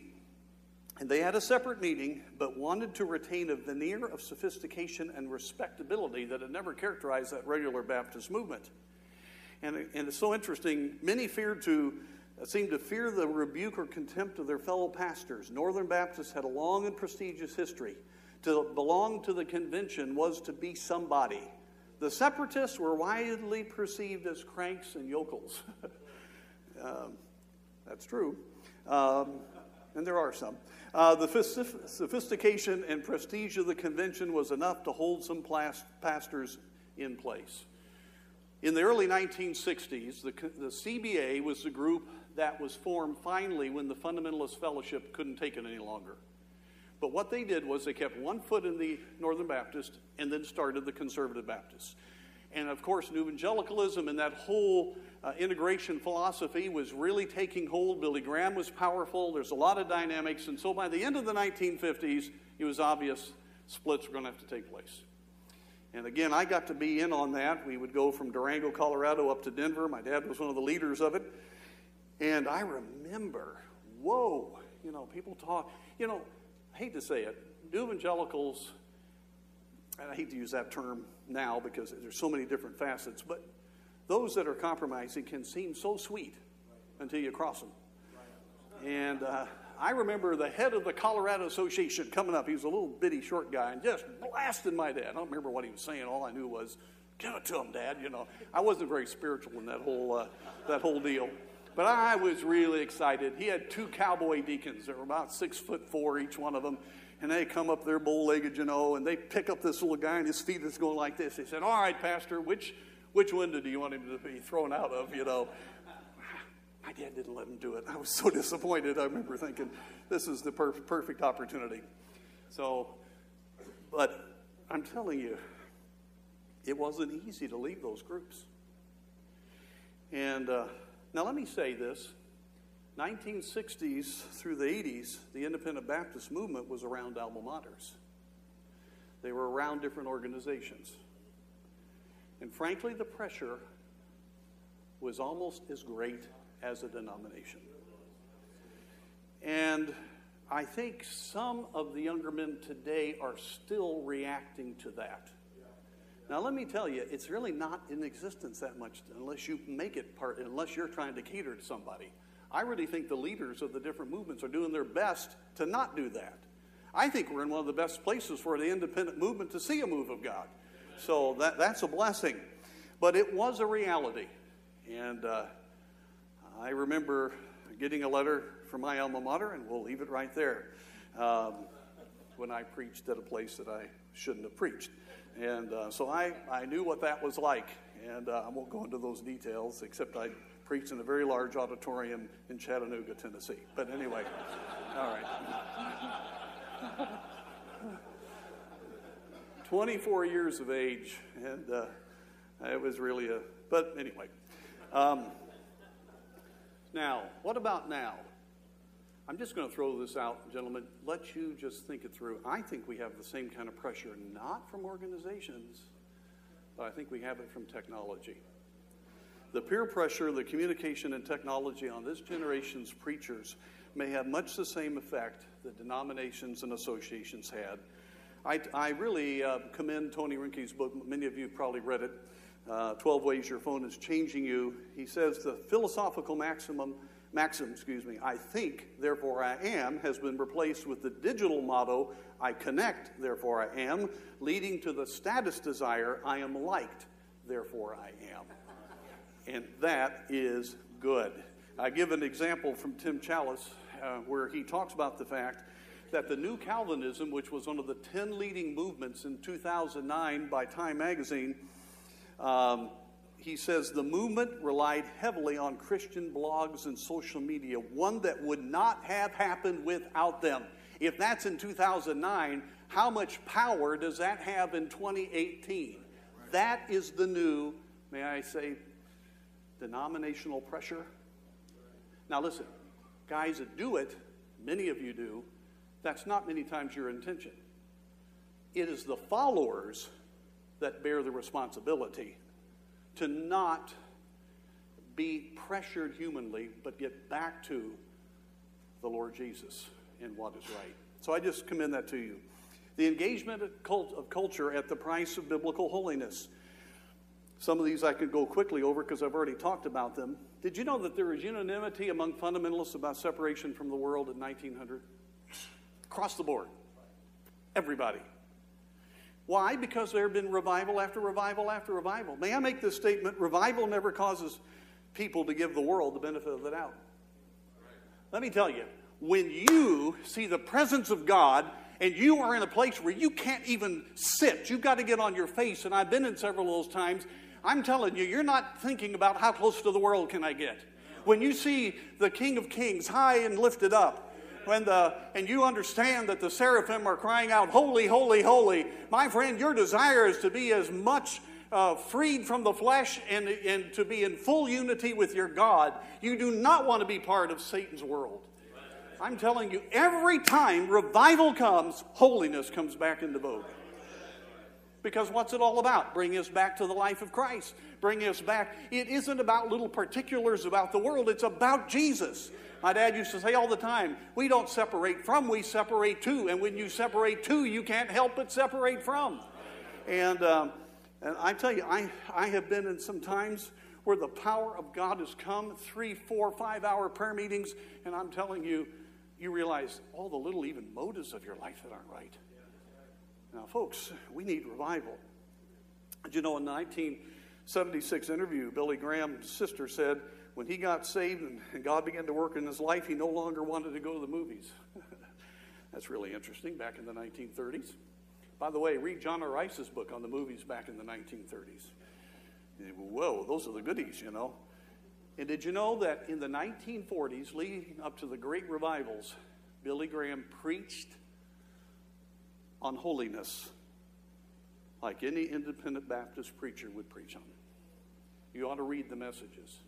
and they had a separate meeting, but wanted to retain a veneer of sophistication and respectability that had never characterized that regular Baptist movement. And, and it's so interesting, many feared to uh, seemed to fear the rebuke or contempt of their fellow pastors. Northern Baptists had a long and prestigious history. To belong to the convention was to be somebody. The separatists were widely perceived as cranks and yokels. <laughs> um, that's true. Um, and there are some. Uh, the sophistication and prestige of the convention was enough to hold some pastors in place. In the early 1960s, the, the CBA was the group that was formed finally when the Fundamentalist Fellowship couldn't take it any longer. But what they did was they kept one foot in the Northern Baptist and then started the Conservative Baptists. And of course, New evangelicalism and that whole uh, integration philosophy was really taking hold. Billy Graham was powerful. There's a lot of dynamics. And so by the end of the 1950s, it was obvious splits were going to have to take place. And again, I got to be in on that. We would go from Durango, Colorado up to Denver. My dad was one of the leaders of it. And I remember, whoa, you know, people talk, you know, hate to say it, new evangelicals, and I hate to use that term now because there's so many different facets, but those that are compromising can seem so sweet until you cross them. And uh, I remember the head of the Colorado Association coming up. He was a little bitty short guy and just blasting my dad. I don't remember what he was saying. All I knew was, "Give it to him, Dad." You know, I wasn't very spiritual in that whole uh, that whole deal. But I was really excited. He had two cowboy deacons. They were about six foot four, each one of them. And they come up there bow legged, you know, and they pick up this little guy, and his feet is going like this. They said, All right, Pastor, which, which window do you want him to be thrown out of, you know? My dad didn't let him do it. I was so <laughs> disappointed. I remember thinking, This is the perf- perfect opportunity. So, but I'm telling you, it wasn't easy to leave those groups. And, uh, now, let me say this 1960s through the 80s, the independent Baptist movement was around alma maters, they were around different organizations. And frankly, the pressure was almost as great as a denomination. And I think some of the younger men today are still reacting to that. Now, let me tell you, it's really not in existence that much unless you make it part, unless you're trying to cater to somebody. I really think the leaders of the different movements are doing their best to not do that. I think we're in one of the best places for the independent movement to see a move of God. So that, that's a blessing. But it was a reality. And uh, I remember getting a letter from my alma mater, and we'll leave it right there, um, when I preached at a place that I shouldn't have preached. And uh, so I, I knew what that was like. And uh, I won't go into those details, except I preached in a very large auditorium in Chattanooga, Tennessee. But anyway, <laughs> all right. 24 years of age, and uh, it was really a, but anyway. Um, now, what about now? I'm just going to throw this out, gentlemen. Let you just think it through. I think we have the same kind of pressure, not from organizations, but I think we have it from technology. The peer pressure, the communication and technology on this generation's preachers may have much the same effect that denominations and associations had. I, I really uh, commend Tony Reinke's book. Many of you probably read it. Uh, 12 Ways Your Phone is Changing You. He says the philosophical maximum maxim, excuse me, I think, therefore I am, has been replaced with the digital motto, I connect, therefore I am, leading to the status desire, I am liked, therefore I am. And that is good. I give an example from Tim Challies uh, where he talks about the fact that the New Calvinism, which was one of the 10 leading movements in 2009 by Time magazine, um, he says the movement relied heavily on Christian blogs and social media, one that would not have happened without them. If that's in 2009, how much power does that have in 2018? That is the new, may I say, denominational pressure. Now, listen, guys that do it, many of you do, that's not many times your intention. It is the followers that bear the responsibility to not be pressured humanly, but get back to the Lord Jesus in what is right. So I just commend that to you. The engagement of culture at the price of biblical holiness. Some of these I could go quickly over because I've already talked about them. Did you know that there was unanimity among fundamentalists about separation from the world in 1900? Across the board. Everybody. Why? Because there have been revival after revival after revival. May I make this statement? Revival never causes people to give the world the benefit of the doubt. Let me tell you, when you see the presence of God and you are in a place where you can't even sit, you've got to get on your face, and I've been in several of those times, I'm telling you, you're not thinking about how close to the world can I get. When you see the King of Kings high and lifted up, when the, and you understand that the seraphim are crying out, Holy, holy, holy, my friend, your desire is to be as much uh, freed from the flesh and, and to be in full unity with your God. You do not want to be part of Satan's world. I'm telling you, every time revival comes, holiness comes back into vogue. Because what's it all about? Bring us back to the life of Christ. Bring us back. It isn't about little particulars about the world, it's about Jesus. My dad used to say all the time, we don't separate from, we separate to. And when you separate to, you can't help but separate from. And, um, and I tell you, I, I have been in some times where the power of God has come, three, four, five hour prayer meetings, and I'm telling you, you realize all the little even motives of your life that aren't right. Now, folks, we need revival. Did you know in the 1976 interview, Billy Graham's sister said, when he got saved and, God began to work in his life, he no longer wanted to go to the movies. <laughs> That's really interesting back in the 1930s. By the way, read John R. Rice's book on the movies back in the 1930s. Whoa, those are the goodies, you know. And did you know that in the 1940s, leading up to the great revivals, Billy Graham preached on holiness like any independent Baptist preacher would preach on. You ought to read the messages.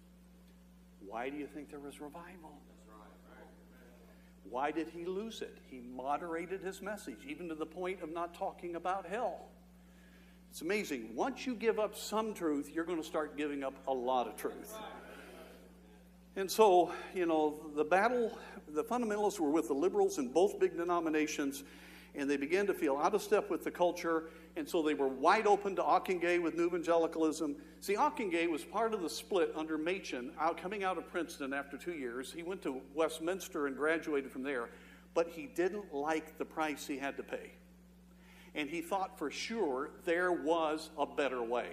Why do you think there was revival? Why did he lose it? He moderated his message, even to the point of not talking about hell. It's amazing. Once you give up some truth, you're going to start giving up a lot of truth. And so, you know, the battle, the fundamentalists were with the liberals in both big denominations, and they began to feel out of step with the culture, and so they were wide open to Ockenga with New Evangelicalism. See, Ockenga was part of the split under Machen, out, coming out of Princeton after two years. He went to Westminster and graduated from there, but he didn't like the price he had to pay. And he thought for sure there was a better way.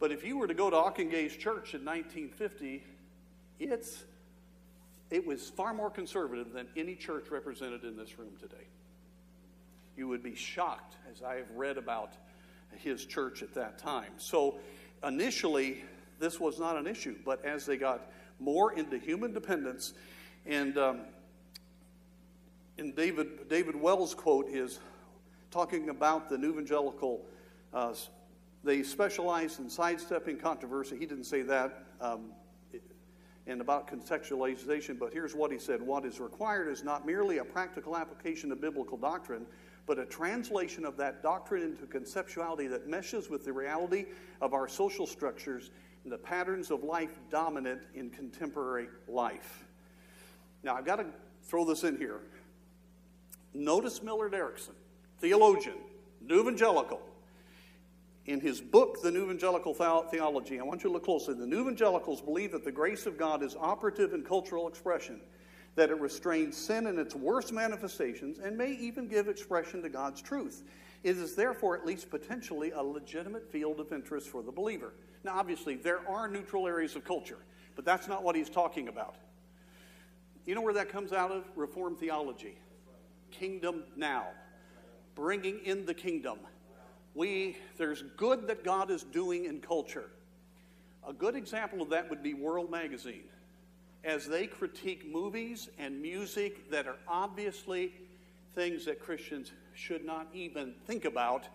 But if you were to go to Ockenga's church in 1950, it's, it was far more conservative than any church represented in this room today you would be shocked, as I have read about his church at that time. So initially, this was not an issue, but as they got more into human dependence, and um, in David, David Wells' quote is talking about the new evangelical, uh, they specialized in sidestepping controversy. He didn't say that. Um, and about contextualization, but here's what he said What is required is not merely a practical application of biblical doctrine, but a translation of that doctrine into conceptuality that meshes with the reality of our social structures and the patterns of life dominant in contemporary life. Now, I've got to throw this in here. Notice Millard Erickson, theologian, new evangelical, in his book, The New Evangelical Theology, I want you to look closely. The New Evangelicals believe that the grace of God is operative in cultural expression, that it restrains sin in its worst manifestations, and may even give expression to God's truth. It is therefore at least potentially a legitimate field of interest for the believer. Now, obviously, there are neutral areas of culture, but that's not what he's talking about. You know where that comes out of? Reformed theology. Kingdom now. Bringing in the kingdom we, there's good that God is doing in culture. A good example of that would be World Magazine, as they critique movies and music that are obviously things that Christians should not even think about,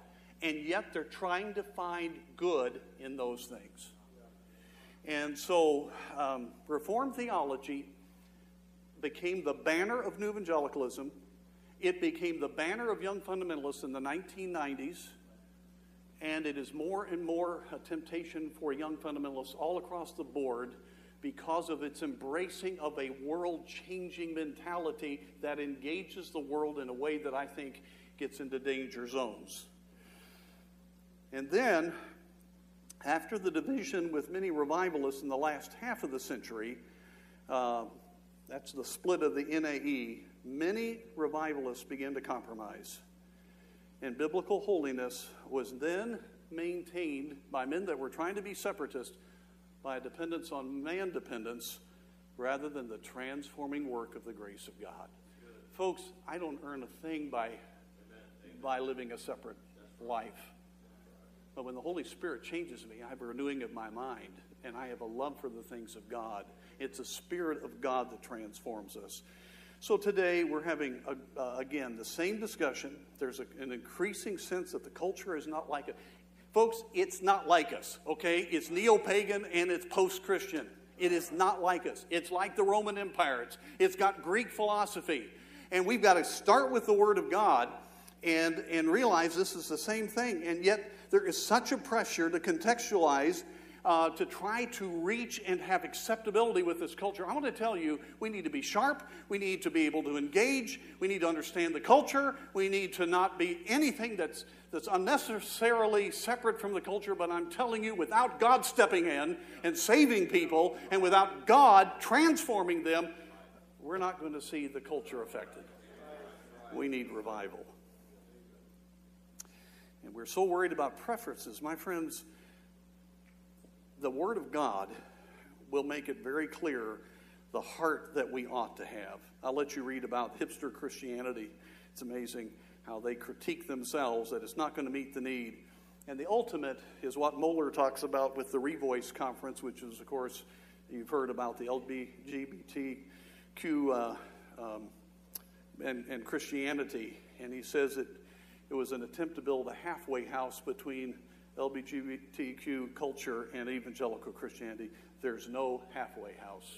and yet they're trying to find good in those things. And so, um, Reformed theology became the banner of New Evangelicalism. It became the banner of Young Fundamentalists in the 1990s and it is more and more a temptation for young fundamentalists all across the board because of its embracing of a world changing mentality that engages the world in a way that I think gets into danger zones. And then, after the division with many revivalists in the last half of the century, uh, that's the split of the NAE, many revivalists began to compromise and biblical holiness was then maintained by men that were trying to be separatist by a dependence on man dependence rather than the transforming work of the grace of God. Folks, I don't earn a thing by, by living a separate life. But when the Holy Spirit changes me, I have a renewing of my mind and I have a love for the things of God. It's the Spirit of God that transforms us. So today we're having, a, uh, again, the same discussion. There's a, an increasing sense that the culture is not like it. Folks, it's not like us, okay? It's neo pagan and it's post Christian. It is not like us. It's like the Roman Empire, it's, it's got Greek philosophy. And we've got to start with the Word of God and, and realize this is the same thing. And yet, there is such a pressure to contextualize uh, to try to reach and have acceptability with this culture, I want to tell you we need to be sharp. We need to be able to engage. We need to understand the culture. We need to not be anything that's, that's unnecessarily separate from the culture. But I'm telling you, without God stepping in and saving people, and without God transforming them, we're not going to see the culture affected. We need revival. And we're so worried about preferences. My friends, the Word of God will make it very clear the heart that we ought to have. I'll let you read about hipster Christianity. It's amazing how they critique themselves that it's not going to meet the need. And the ultimate is what Mohler talks about with the Revoice Conference, which is, of course, you've heard about the LGBTQ uh, um, and, and Christianity. And he says that it was an attempt to build a halfway house between LGBTQ culture and evangelical Christianity, there's no halfway house.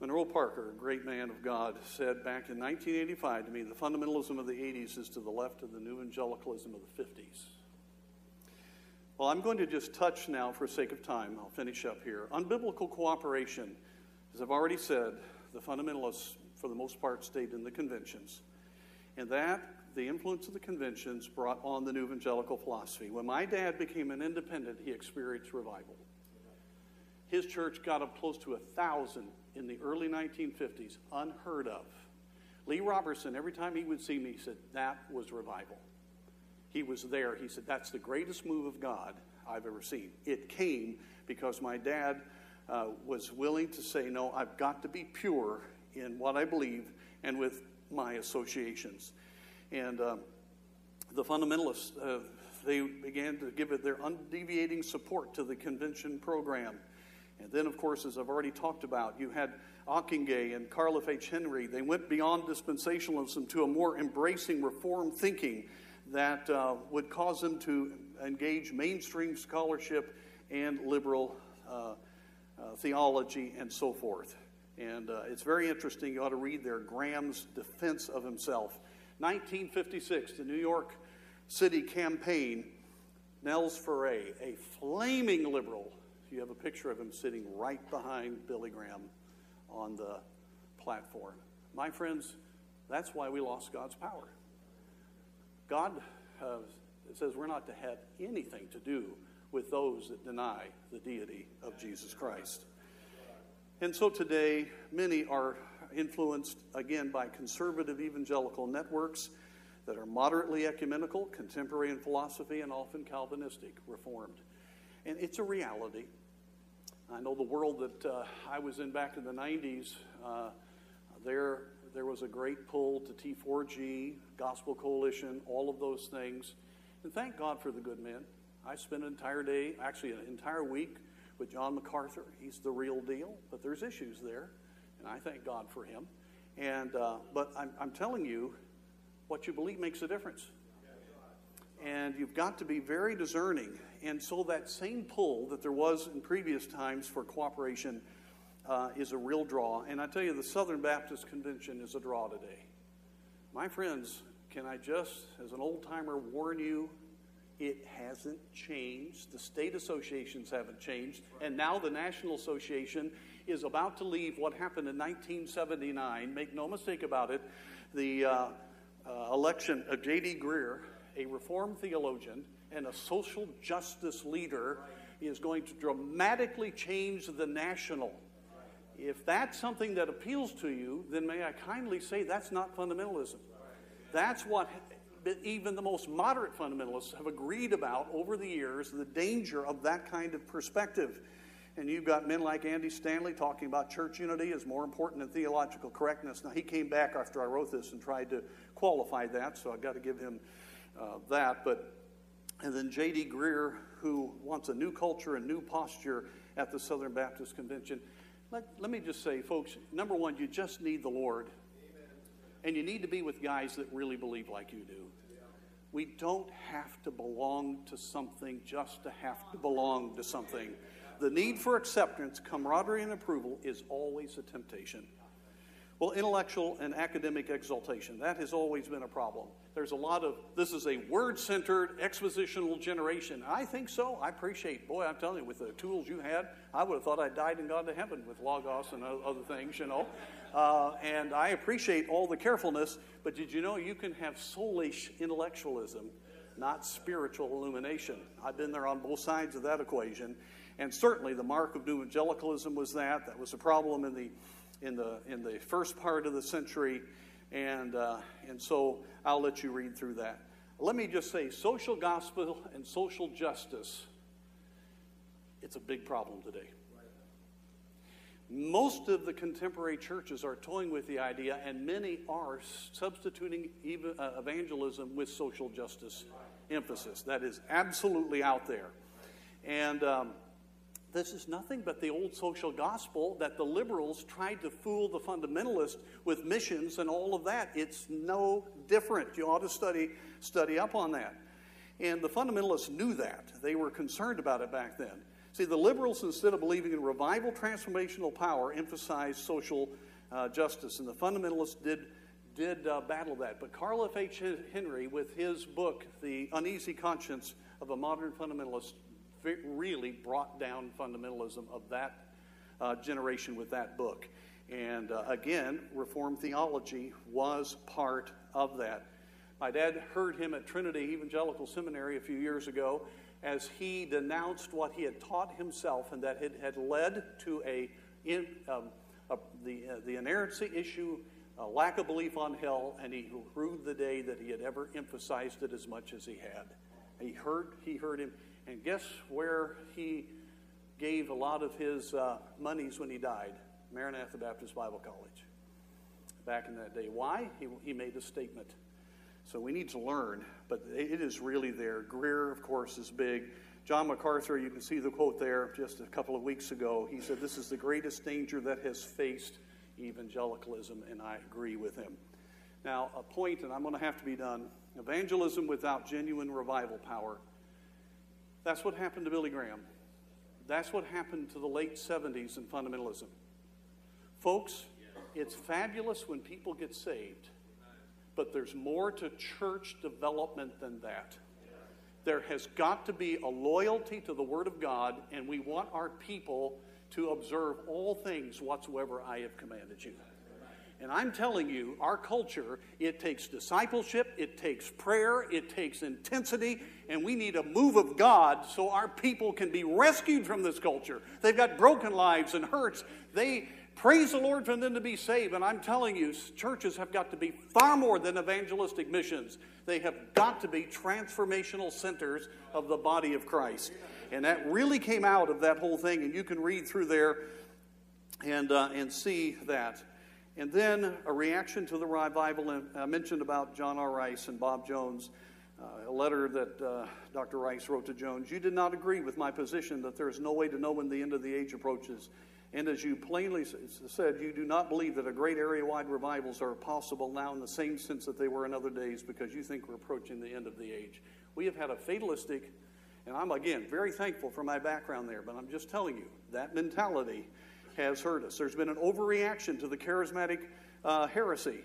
Monroe Parker, a great man of God, said back in 1985 to me the fundamentalism of the 80s is to the left of the new evangelicalism of the 50s. Well, I'm going to just touch now for sake of time. I'll finish up here. On biblical cooperation, as I've already said, the fundamentalists, for the most part, stayed in the conventions. And that the influence of the conventions brought on the new evangelical philosophy. When my dad became an independent, he experienced revival. His church got up close to a thousand in the early 1950s, unheard of. Lee Roberson, every time he would see me, he said, That was revival. He was there. He said, That's the greatest move of God I've ever seen. It came because my dad uh, was willing to say, No, I've got to be pure in what I believe and with my associations. And um, the fundamentalists, uh, they began to give it their undeviating support to the convention program. And then, of course, as I've already talked about, you had Ockenga and Carl F. H. Henry. They went beyond dispensationalism to a more embracing reform thinking that uh, would cause them to engage mainstream scholarship and liberal uh, uh, theology and so forth. And uh, it's very interesting. You ought to read there Graham's defense of himself. 1956, the New York City campaign, Nels Ferre, a flaming liberal. You have a picture of him sitting right behind Billy Graham on the platform. My friends, that's why we lost God's power. God uh, says we're not to have anything to do with those that deny the deity of Jesus Christ. And so today, many are influenced again by conservative evangelical networks that are moderately ecumenical, contemporary in philosophy, and often Calvinistic, reformed. And it's a reality. I know the world that uh, I was in back in the 90s, uh, there, there was a great pull to T4G, Gospel Coalition, all of those things. And thank God for the good men. I spent an entire day, actually an entire week, with John MacArthur. He's the real deal, but there's issues there, and I thank God for him. And uh, but I'm, I'm telling you, what you believe makes a difference. And you've got to be very discerning. And so that same pull that there was in previous times for cooperation uh, is a real draw. And I tell you, the Southern Baptist Convention is a draw today. My friends, can I just, as an old timer, warn you it hasn't changed. The state associations haven't changed. And now the National Association is about to leave what happened in 1979. Make no mistake about it. The uh, uh, election of J.D. Greear, a Reformed theologian and a social justice leader, is going to dramatically change the national. If that's something that appeals to you, then may I kindly say that's not fundamentalism. That's what even the most moderate fundamentalists have agreed about over the years the danger of that kind of perspective. And you've got men like Andy Stanley talking about church unity is more important than theological correctness. Now, he came back after I wrote this and tried to qualify that, so I've got to give him uh, that. But and then J.D. Greear, who wants a new culture and new posture at the Southern Baptist Convention. Let, let me just say, folks, number one, you just need the Lord. And you need to be with guys that really believe like you do. We don't have to belong to something just to have to belong to something. The need for acceptance, camaraderie, and approval is always a temptation. Well, intellectual and academic exaltation, that has always been a problem. There's a lot of, this is a word centered, expositional generation. I think so. I appreciate, boy, I'm telling you, with the tools you had, I would have thought I died and gone to heaven with Logos and other things, you know. Uh, and I appreciate all the carefulness, but did you know you can have soulish intellectualism, not spiritual illumination? I've been there on both sides of that equation. And certainly the mark of new evangelicalism was that. That was a problem in the, in the, in the first part of the century. And, uh, and so I'll let you read through that. Let me just say social gospel and social justice, it's a big problem today. Most of the contemporary churches are toying with the idea, and many are substituting uh, evangelism with social justice emphasis. That is absolutely out there. And um, this is nothing but the old social gospel that the liberals tried to fool the fundamentalists with missions and all of that. It's no different. You ought to study, study up on that. And the fundamentalists knew that. They were concerned about it back then. See, the liberals, instead of believing in revival transformational power, emphasized social uh, justice, and the fundamentalists did, did uh, battle that. But Carl F. H. Henry, with his book, The Uneasy Conscience of a Modern Fundamentalist, really brought down fundamentalism of that uh, generation with that book. And uh, again, Reformed theology was part of that. My dad heard him at Trinity Evangelical Seminary a few years ago as he denounced what he had taught himself and that it had led to a, in, um, a the, uh, the inerrancy issue, a lack of belief on hell, and he rued the day that he had ever emphasized it as much as he had. He heard, he heard him, and guess where he gave a lot of his uh, monies when he died? Maranatha Baptist Bible College. Back in that day. Why? He, he made a statement So we need to learn, but it is really there. Greear, of course, is big. John MacArthur, you can see the quote there just a couple of weeks ago. He said, This is the greatest danger that has faced evangelicalism, and I agree with him. Now, a point, and I'm going to have to be done evangelism without genuine revival power. That's what happened to Billy Graham. That's what happened to the late 70s in fundamentalism. Folks, it's fabulous when people get saved, but there's more to church development than that. There has got to be a loyalty to the Word of God, and we want our people to observe all things whatsoever I have commanded you. And I'm telling you, our culture, it takes discipleship, it takes prayer, it takes intensity, and we need a move of God so our people can be rescued from this culture. They've got broken lives and hurts. They praise the Lord for them to be saved. And I'm telling you, churches have got to be far more than evangelistic missions. They have got to be transformational centers of the body of Christ. And that really came out of that whole thing, and you can read through there and, uh, and see that. And then a reaction to the revival. I mentioned about John R. Rice and Bob Jones, uh, a letter that uh, Dr. Rice wrote to Jones. You did not agree with my position that there is no way to know when the end of the age approaches. And as you plainly said, you do not believe that a great area wide revivals are possible now in the same sense that they were in other days because you think we're approaching the end of the age. We have had a fatalistic, and I'm again very thankful for my background there, but I'm just telling you that mentality has hurt us. There's been an overreaction to the charismatic uh, heresy.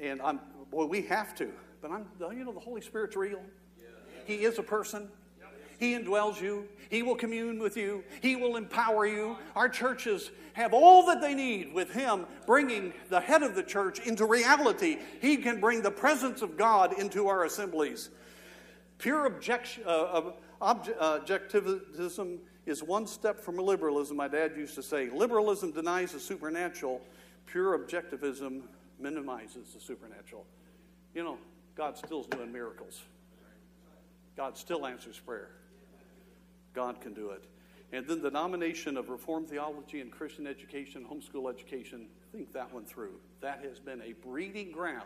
And I'm, boy, we have to. But I'm, you know, the Holy Spirit's real. He is a person. He indwells you. He will commune with you. He will empower you. Our churches have all that they need with Him bringing the head of the church into reality. He can bring the presence of God into our assemblies. Pure objection, uh, object, objectivism is one step from liberalism. My dad used to say liberalism denies the supernatural, pure objectivism minimizes the supernatural. You know, God still's doing miracles. God still answers prayer. God can do it. And then the nomination of Reformed theology and Christian education, homeschool education, think that one through. That has been a breeding ground.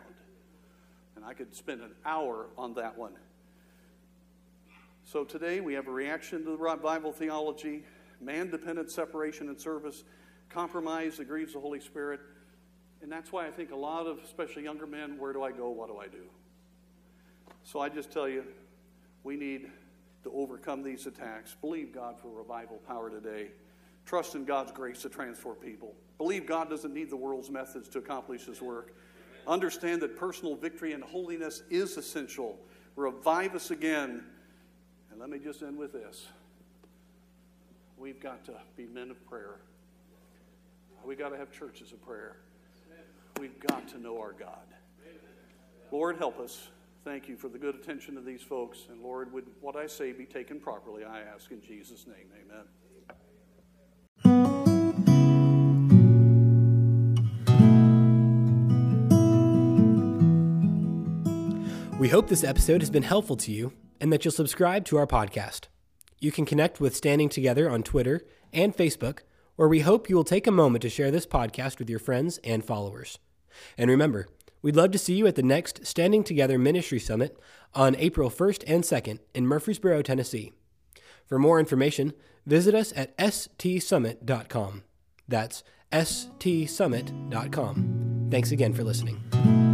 And I could spend an hour on that one. So today we have a reaction to the revival theology, man dependent separation and service, compromise that grieves the Holy Spirit. And that's why I think a lot of, especially younger men, where do I go? What do I do? So I just tell you, we need to overcome these attacks. Believe God for revival power today. Trust in God's grace to transform people. Believe God doesn't need the world's methods to accomplish His work. Understand that personal victory and holiness is essential. Revive us again let me just end with this. We've got to be men of prayer. We've got to have churches of prayer. We've got to know our God. Lord, help us. Thank you for the good attention of these folks. And Lord, would what I say be taken properly, I ask in Jesus' name. Amen. We hope this episode has been helpful to you and that you'll subscribe to our podcast. You can connect with Standing Together on Twitter and Facebook, where we hope you will take a moment to share this podcast with your friends and followers. And remember, we'd love to see you at the next Standing Together Ministry Summit on April 1st and 2nd in Murfreesboro, Tennessee. For more information, visit us at stsummit.com. That's stsummit.com. Thanks again for listening.